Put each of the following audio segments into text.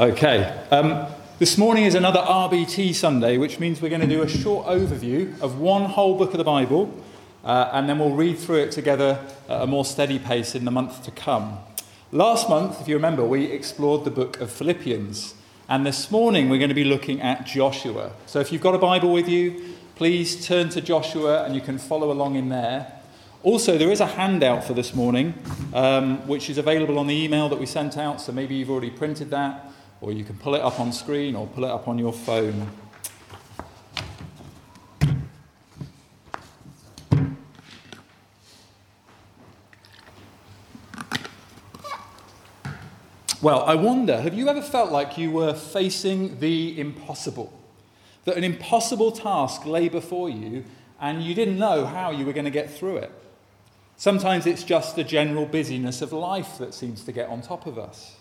Okay. Um, this morning is another RBT Sunday, which means we're going to do a short overview of one whole book of the Bible, uh, and then we'll read through it together at a more steady pace in the month to come. Last month, if you remember, we explored the book of Philippians, and this morning we're going to be looking at Joshua. So if you've got a Bible with you, please turn to Joshua and you can follow along in there. Also, there is a handout for this morning, um, which is available on the email that we sent out, so maybe you've already printed that, or you can pull it up on screen or pull it up on your phone. Well, I wonder, have you ever felt like you were facing the impossible? That an impossible task lay before you and you didn't know how you were going to get through it? Sometimes it's just the general busyness of life that seems to get on top of us.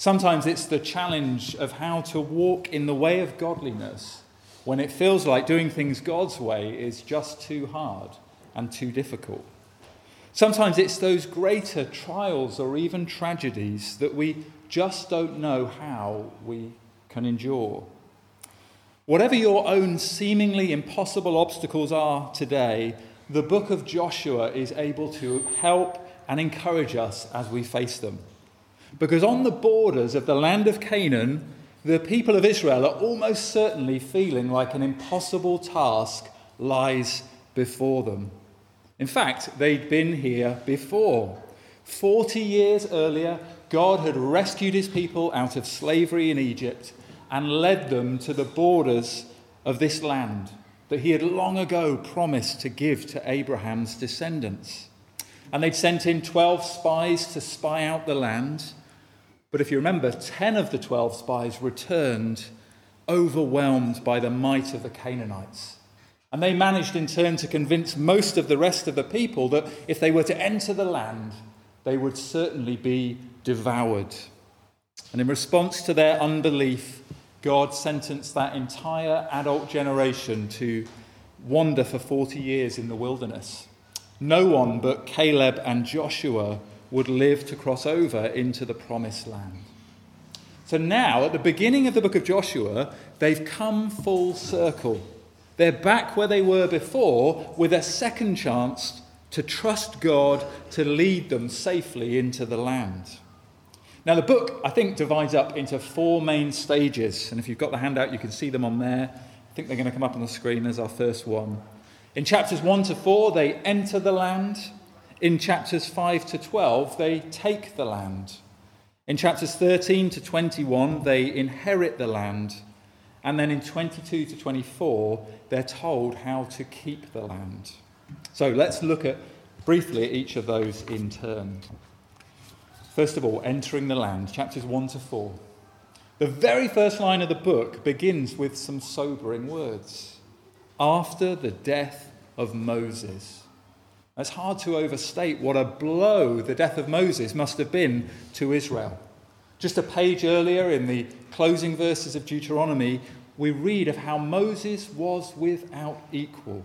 Sometimes it's the challenge of how to walk in the way of godliness when it feels like doing things God's way is just too hard and too difficult. Sometimes it's those greater trials or even tragedies that we just don't know how we can endure. Whatever your own seemingly impossible obstacles are today, the book of Joshua is able to help and encourage us as we face them. Because on the borders of the land of Canaan, the people of Israel are almost certainly feeling like an impossible task lies before them. In fact, they'd been here before. 40 years earlier, God had rescued his people out of slavery in Egypt and led them to the borders of this land that he had long ago promised to give to Abraham's descendants. And they'd sent in 12 spies to spy out the land. But if you remember, 10 of the 12 spies returned overwhelmed by the might of the Canaanites. And they managed in turn to convince most of the rest of the people that if they were to enter the land, they would certainly be devoured. And in response to their unbelief, God sentenced that entire adult generation to wander for 40 years in the wilderness. No one but Caleb and Joshua would live to cross over into the promised land. So now, at the beginning of the book of Joshua, they've come full circle. They're back where they were before with a second chance to trust God to lead them safely into the land. Now, the book, I think, divides up into four main stages. And if you've got the handout, you can see them on there. I think they're going to come up on the screen as our first one. In chapters 1 to 4, they enter the land. In chapters 5 to 12, they take the land. In chapters 13 to 21, they inherit the land. And then in 22 to 24, they're told how to keep the land. So let's look at briefly at each of those in turn. First of all, entering the land, chapters 1 to 4. The very first line of the book begins with some sobering words. After the death of Moses. It's hard to overstate what a blow the death of Moses must have been to Israel. Just a page earlier, in the closing verses of Deuteronomy, we read of how Moses was without equal.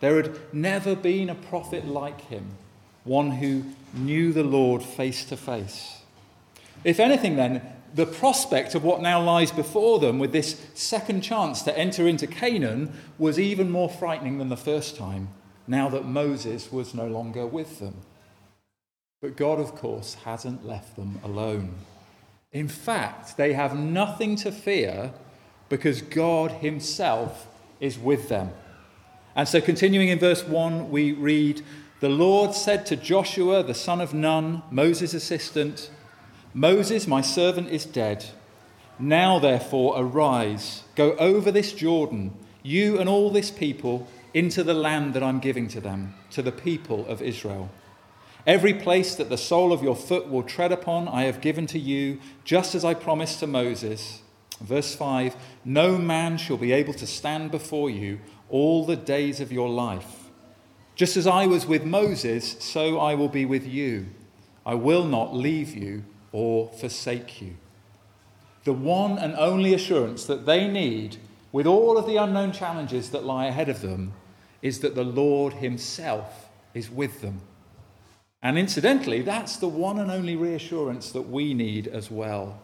There had never been a prophet like him one who knew the Lord face to face. If anything, then, the prospect of what now lies before them with this second chance to enter into Canaan was even more frightening than the first time, now that Moses was no longer with them. But God, of course, hasn't left them alone. In fact, they have nothing to fear because God Himself is with them. And so, continuing in verse 1, we read the Lord said to Joshua, the son of Nun, Moses' assistant, Moses, my servant, is dead. Now, therefore, arise, go over this Jordan, you and all this people, into the land that I'm giving to them, to the people of Israel. Every place that the sole of your foot will tread upon, I have given to you, just as I promised to Moses. Verse 5 No man shall be able to stand before you all the days of your life. Just as I was with Moses, so I will be with you. I will not leave you or forsake you. The one and only assurance that they need, with all of the unknown challenges that lie ahead of them, is that the Lord Himself is with them. And incidentally, that's the one and only reassurance that we need as well.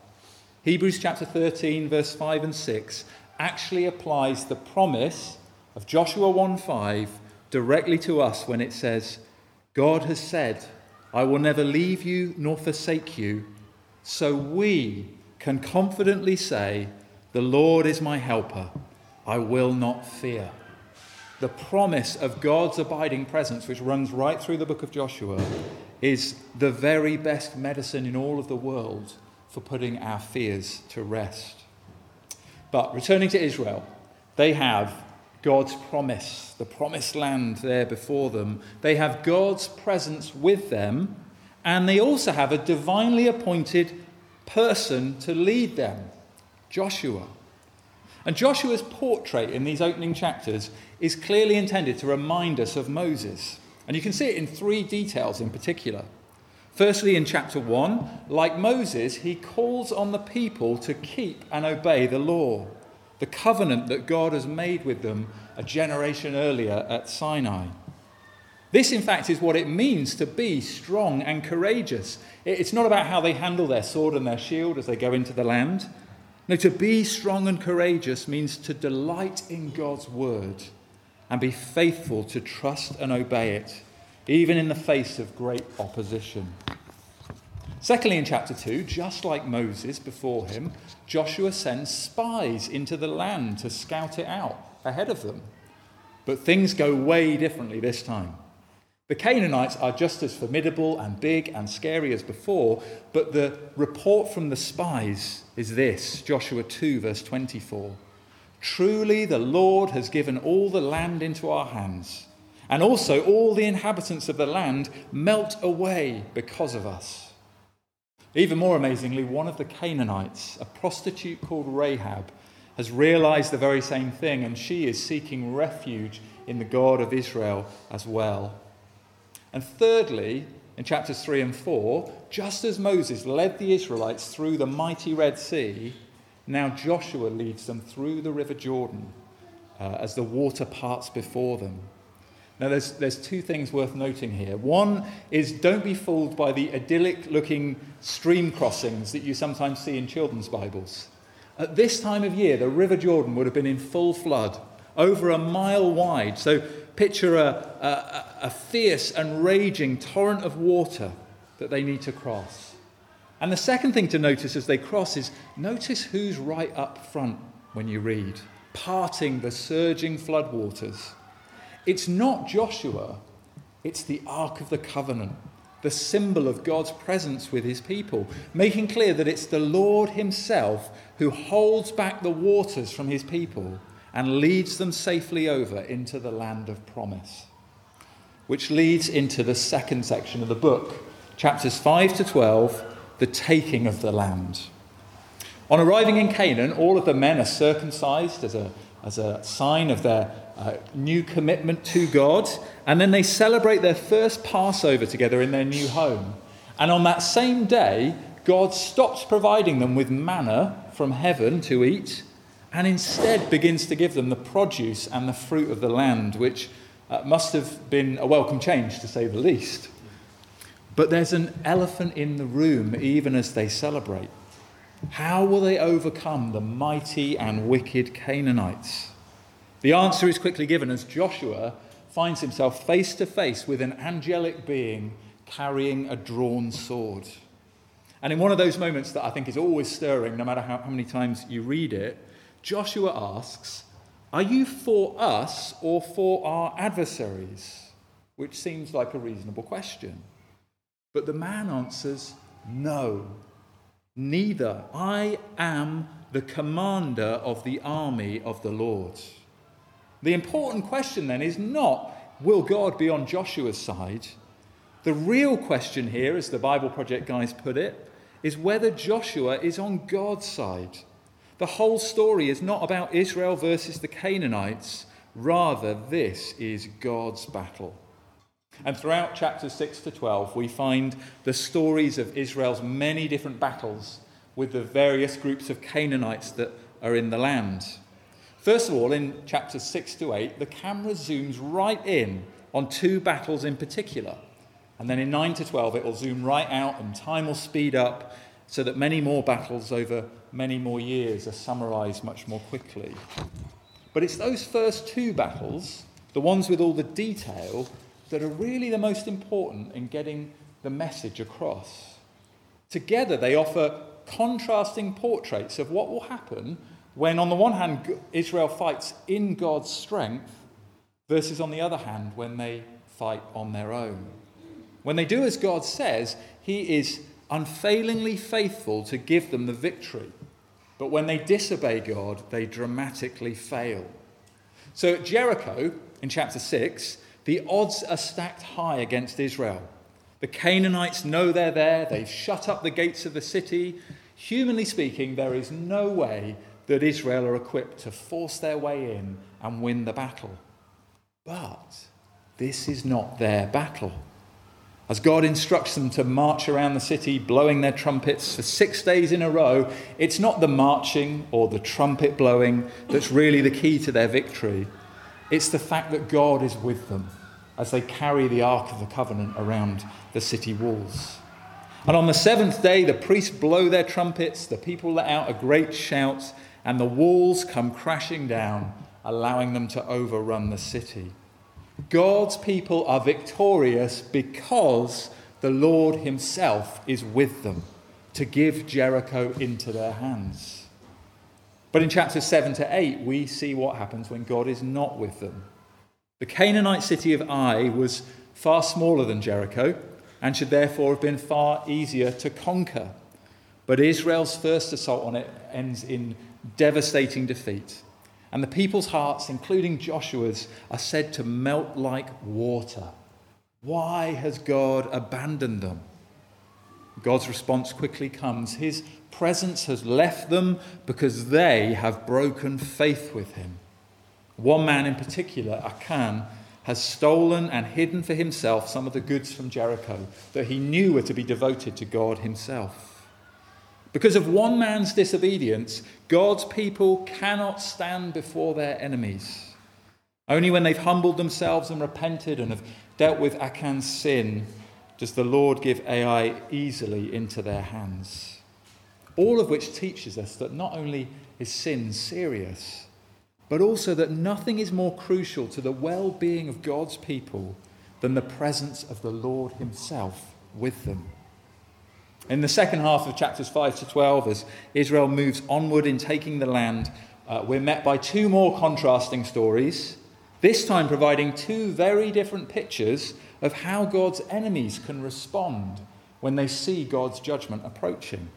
Hebrews chapter 13, verse 5 and 6 actually applies the promise of Joshua 1 5 directly to us when it says, God has said, I will never leave you nor forsake you. So we can confidently say, The Lord is my helper. I will not fear. The promise of God's abiding presence, which runs right through the book of Joshua, is the very best medicine in all of the world for putting our fears to rest. But returning to Israel, they have God's promise, the promised land there before them. They have God's presence with them, and they also have a divinely appointed person to lead them Joshua. And Joshua's portrait in these opening chapters is clearly intended to remind us of Moses. And you can see it in three details in particular. Firstly, in chapter 1, like Moses, he calls on the people to keep and obey the law, the covenant that God has made with them a generation earlier at Sinai. This, in fact, is what it means to be strong and courageous. It's not about how they handle their sword and their shield as they go into the land. No, to be strong and courageous means to delight in God's word and be faithful to trust and obey it even in the face of great opposition. Secondly, in chapter 2, just like Moses before him, Joshua sends spies into the land to scout it out ahead of them. But things go way differently this time. The Canaanites are just as formidable and big and scary as before, but the report from the spies is this Joshua 2, verse 24. Truly, the Lord has given all the land into our hands and also, all the inhabitants of the land melt away because of us. Even more amazingly, one of the Canaanites, a prostitute called Rahab, has realized the very same thing, and she is seeking refuge in the God of Israel as well. And thirdly, in chapters 3 and 4, just as Moses led the Israelites through the mighty Red Sea, now Joshua leads them through the River Jordan uh, as the water parts before them. Now, there's, there's two things worth noting here. One is don't be fooled by the idyllic looking stream crossings that you sometimes see in children's Bibles. At this time of year, the River Jordan would have been in full flood, over a mile wide. So picture a, a, a fierce and raging torrent of water that they need to cross. And the second thing to notice as they cross is notice who's right up front when you read, parting the surging floodwaters. It's not Joshua, it's the Ark of the Covenant, the symbol of God's presence with his people, making clear that it's the Lord himself who holds back the waters from his people and leads them safely over into the land of promise. Which leads into the second section of the book, chapters 5 to 12, the taking of the land. On arriving in Canaan, all of the men are circumcised as a, as a sign of their uh, new commitment to God, and then they celebrate their first Passover together in their new home. And on that same day, God stops providing them with manna from heaven to eat and instead begins to give them the produce and the fruit of the land, which uh, must have been a welcome change, to say the least. But there's an elephant in the room even as they celebrate. How will they overcome the mighty and wicked Canaanites? The answer is quickly given as Joshua finds himself face to face with an angelic being carrying a drawn sword. And in one of those moments that I think is always stirring, no matter how, how many times you read it, Joshua asks, Are you for us or for our adversaries? Which seems like a reasonable question. But the man answers, No, neither. I am the commander of the army of the Lord. The important question then is not, will God be on Joshua's side? The real question here, as the Bible Project guys put it, is whether Joshua is on God's side. The whole story is not about Israel versus the Canaanites, rather, this is God's battle. And throughout chapters 6 to 12, we find the stories of Israel's many different battles with the various groups of Canaanites that are in the land. First of all, in chapters 6 to 8, the camera zooms right in on two battles in particular. And then in 9 to 12, it will zoom right out and time will speed up so that many more battles over many more years are summarized much more quickly. But it's those first two battles, the ones with all the detail, that are really the most important in getting the message across. Together, they offer contrasting portraits of what will happen when, on the one hand, Israel fights in God's strength, versus, on the other hand, when they fight on their own. When they do as God says, He is unfailingly faithful to give them the victory. But when they disobey God, they dramatically fail. So at Jericho, in chapter 6, the odds are stacked high against Israel. The Canaanites know they're there, they've shut up the gates of the city. Humanly speaking, there is no way that Israel are equipped to force their way in and win the battle. But this is not their battle. As God instructs them to march around the city, blowing their trumpets for six days in a row, it's not the marching or the trumpet blowing that's really the key to their victory. It's the fact that God is with them as they carry the Ark of the Covenant around the city walls. And on the seventh day, the priests blow their trumpets, the people let out a great shout, and the walls come crashing down, allowing them to overrun the city. God's people are victorious because the Lord Himself is with them to give Jericho into their hands. But in chapters 7 to 8, we see what happens when God is not with them. The Canaanite city of Ai was far smaller than Jericho and should therefore have been far easier to conquer. But Israel's first assault on it ends in devastating defeat. And the people's hearts, including Joshua's, are said to melt like water. Why has God abandoned them? God's response quickly comes. His presence has left them because they have broken faith with him. One man in particular, Achan, has stolen and hidden for himself some of the goods from Jericho that he knew were to be devoted to God himself. Because of one man's disobedience, God's people cannot stand before their enemies. Only when they've humbled themselves and repented and have dealt with Achan's sin does the Lord give Ai easily into their hands. All of which teaches us that not only is sin serious, but also that nothing is more crucial to the well being of God's people than the presence of the Lord Himself with them. In the second half of chapters 5 to 12, as Israel moves onward in taking the land, uh, we're met by two more contrasting stories, this time providing two very different pictures of how God's enemies can respond when they see God's judgment approaching.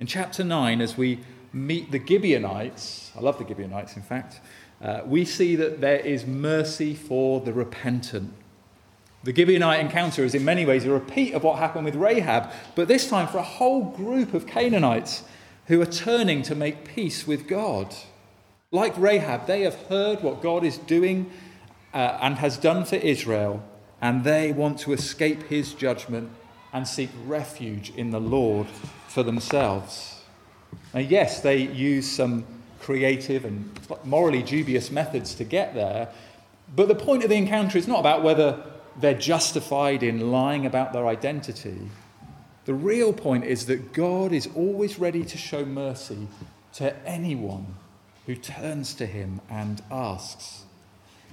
In chapter 9, as we meet the Gibeonites, I love the Gibeonites, in fact, uh, we see that there is mercy for the repentant. The Gibeonite encounter is in many ways a repeat of what happened with Rahab, but this time for a whole group of Canaanites who are turning to make peace with God. Like Rahab, they have heard what God is doing uh, and has done for Israel, and they want to escape his judgment and seek refuge in the Lord for themselves. Now, yes, they use some creative and morally dubious methods to get there, but the point of the encounter is not about whether they're justified in lying about their identity. The real point is that God is always ready to show mercy to anyone who turns to him and asks.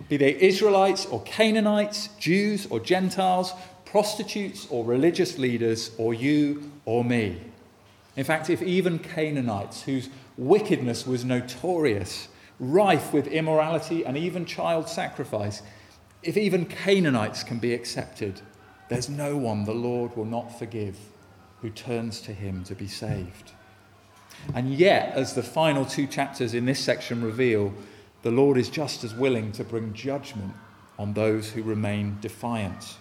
Be they Israelites or Canaanites, Jews or Gentiles, prostitutes or religious leaders, or you or me. In fact, if even Canaanites, whose wickedness was notorious, rife with immorality and even child sacrifice, if even Canaanites can be accepted, there's no one the Lord will not forgive who turns to him to be saved. And yet, as the final two chapters in this section reveal, the Lord is just as willing to bring judgment on those who remain defiant.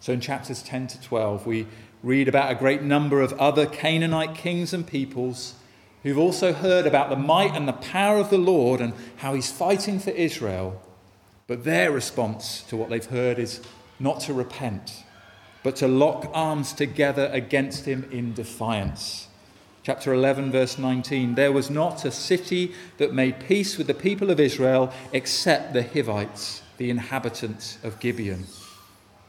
So in chapters 10 to 12, we read about a great number of other Canaanite kings and peoples who've also heard about the might and the power of the Lord and how he's fighting for Israel but their response to what they've heard is not to repent, but to lock arms together against him in defiance. Chapter 11, verse 19 There was not a city that made peace with the people of Israel except the Hivites, the inhabitants of Gibeon.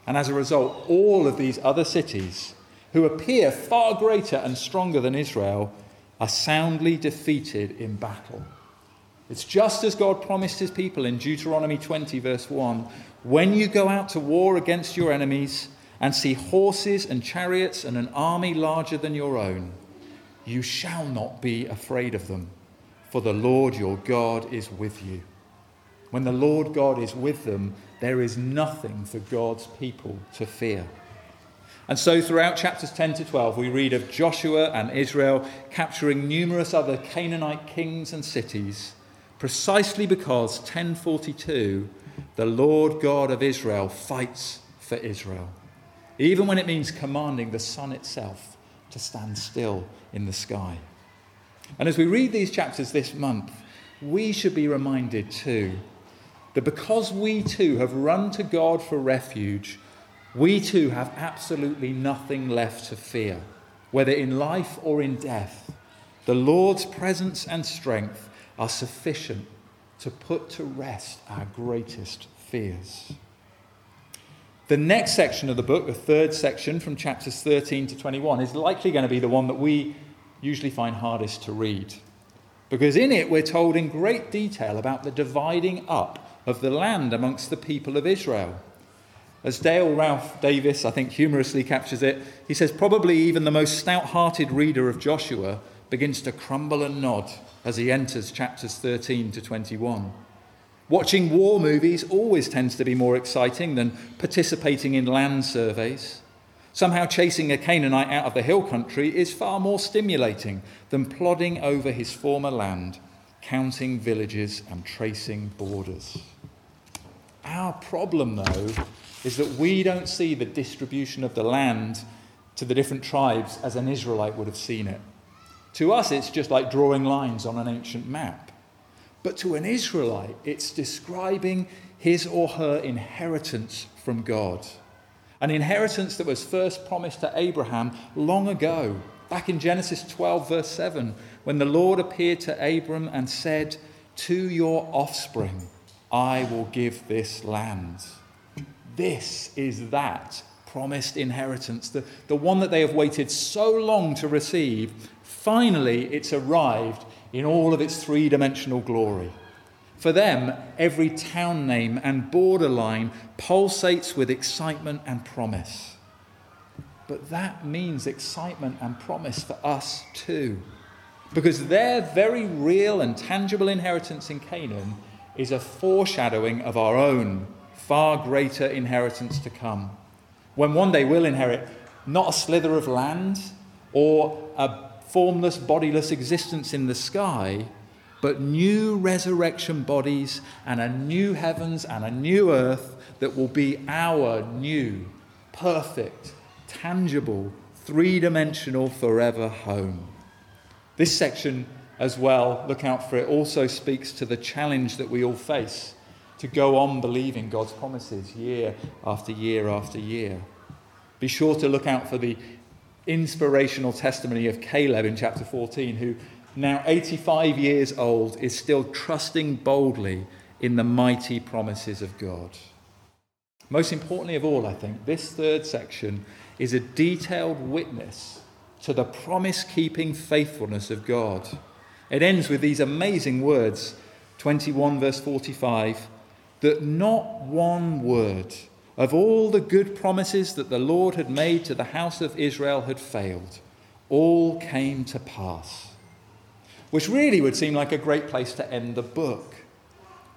And as a result, all of these other cities who appear far greater and stronger than Israel, are soundly defeated in battle. It's just as God promised his people in Deuteronomy 20, verse 1 When you go out to war against your enemies and see horses and chariots and an army larger than your own, you shall not be afraid of them, for the Lord your God is with you. When the Lord God is with them, there is nothing for God's people to fear. And so, throughout chapters 10 to 12, we read of Joshua and Israel capturing numerous other Canaanite kings and cities, precisely because 1042, the Lord God of Israel fights for Israel, even when it means commanding the sun itself to stand still in the sky. And as we read these chapters this month, we should be reminded too that because we too have run to God for refuge, we too have absolutely nothing left to fear, whether in life or in death. The Lord's presence and strength are sufficient to put to rest our greatest fears. The next section of the book, the third section from chapters 13 to 21, is likely going to be the one that we usually find hardest to read. Because in it, we're told in great detail about the dividing up of the land amongst the people of Israel. As Dale Ralph Davis, I think, humorously captures it, he says, probably even the most stout hearted reader of Joshua begins to crumble and nod as he enters chapters 13 to 21. Watching war movies always tends to be more exciting than participating in land surveys. Somehow, chasing a Canaanite out of the hill country is far more stimulating than plodding over his former land, counting villages and tracing borders. Our problem, though, is that we don't see the distribution of the land to the different tribes as an Israelite would have seen it. To us, it's just like drawing lines on an ancient map. But to an Israelite, it's describing his or her inheritance from God. An inheritance that was first promised to Abraham long ago, back in Genesis 12, verse 7, when the Lord appeared to Abram and said, To your offspring I will give this land. This is that promised inheritance, the, the one that they have waited so long to receive. Finally, it's arrived in all of its three dimensional glory. For them, every town name and borderline pulsates with excitement and promise. But that means excitement and promise for us too. Because their very real and tangible inheritance in Canaan is a foreshadowing of our own far greater inheritance to come. When one day we'll inherit not a slither of land or a formless, bodiless existence in the sky, but new resurrection bodies and a new heavens and a new earth that will be our new, perfect, tangible, three dimensional, forever home. This section, as well, look out for it, also speaks to the challenge that we all face to go on believing God's promises year after year after year. Be sure to look out for the inspirational testimony of Caleb in chapter 14, who, now 85 years old, is still trusting boldly in the mighty promises of God. Most importantly of all, I think, this third section is a detailed witness to the promise keeping faithfulness of God. It ends with these amazing words 21, verse 45 that not one word of all the good promises that the Lord had made to the house of Israel had failed. All came to pass. Which really would seem like a great place to end the book.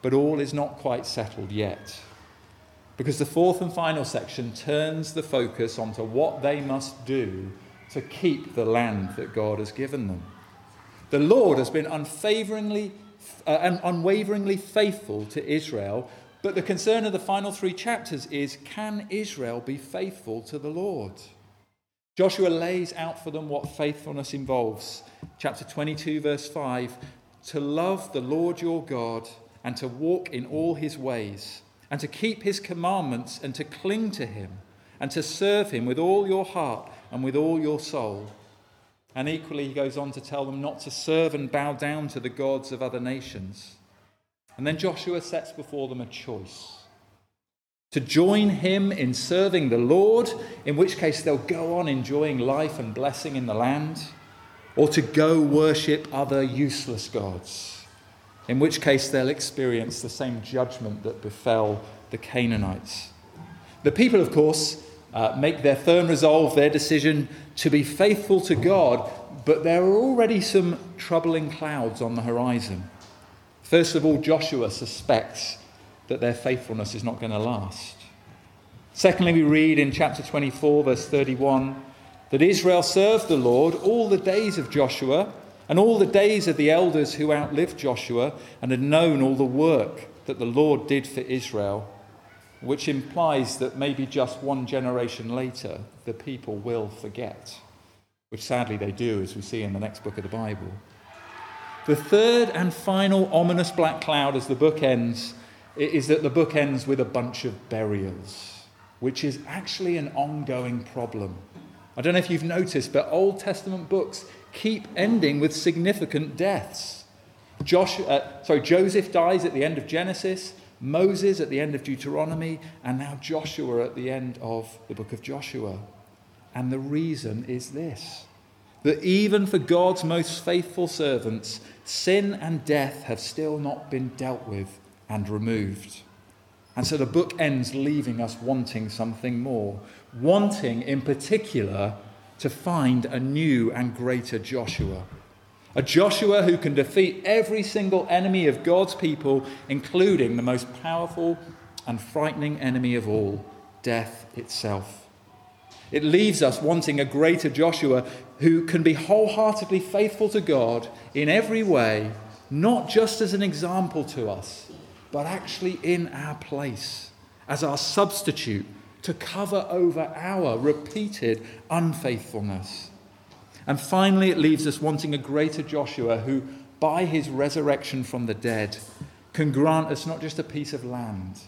But all is not quite settled yet. Because the fourth and final section turns the focus onto what they must do to keep the land that God has given them. The Lord has been unfavorably uh, unwaveringly faithful to Israel. But the concern of the final three chapters is can Israel be faithful to the Lord? Joshua lays out for them what faithfulness involves. Chapter 22, verse 5 to love the Lord your God and to walk in all his ways, and to keep his commandments and to cling to him, and to serve him with all your heart and with all your soul and equally, he goes on to tell them not to serve and bow down to the gods of other nations. And then Joshua sets before them a choice. to join him in serving the Lord, in which case they'll go on enjoying life and blessing in the land, or to go worship other useless gods, in which case they'll experience the same judgment that befell the Canaanites. The people, of course, uh, make their firm resolve, their decision to be faithful to God, but there are already some troubling clouds on the horizon. First of all, Joshua suspects that their faithfulness is not going to last. Secondly, we read in chapter 24, verse 31, that Israel served the Lord all the days of Joshua and all the days of the elders who outlived Joshua and had known all the work that the Lord did for Israel, which implies that maybe just one generation later the people will forget, which sadly they do, as we see in the next book of the Bible. The third and final ominous black cloud as the book ends is that the book ends with a bunch of burials, which is actually an ongoing problem. I don't know if you've noticed, but Old Testament books keep ending with significant deaths. Josh, uh, sorry, Joseph dies at the end of Genesis, Moses at the end of Deuteronomy, and now Joshua at the end of the book of Joshua. And the reason is this that even for God's most faithful servants, sin and death have still not been dealt with and removed. And so the book ends leaving us wanting something more, wanting in particular to find a new and greater Joshua. A Joshua who can defeat every single enemy of God's people, including the most powerful and frightening enemy of all, death itself. It leaves us wanting a greater Joshua who can be wholeheartedly faithful to God in every way, not just as an example to us, but actually in our place as our substitute to cover over our repeated unfaithfulness. And finally, it leaves us wanting a greater Joshua who, by his resurrection from the dead, can grant us not just a piece of land,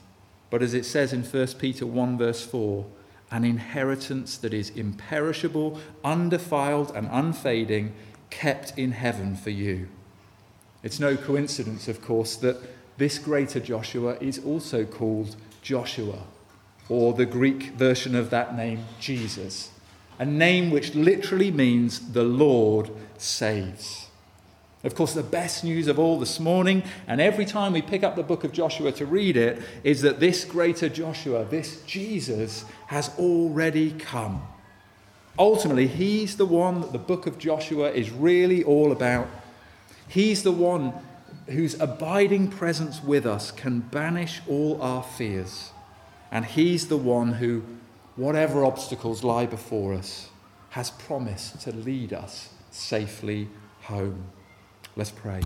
but as it says in 1 Peter 1, verse 4, an inheritance that is imperishable, undefiled, and unfading, kept in heaven for you. It's no coincidence, of course, that this greater Joshua is also called Joshua, or the Greek version of that name, Jesus, a name which literally means the Lord saves. Of course, the best news of all this morning, and every time we pick up the book of Joshua to read it, is that this greater Joshua, this Jesus, has already come. Ultimately, he's the one that the book of Joshua is really all about. He's the one whose abiding presence with us can banish all our fears. And He's the one who, whatever obstacles lie before us, has promised to lead us safely home. Let's pray.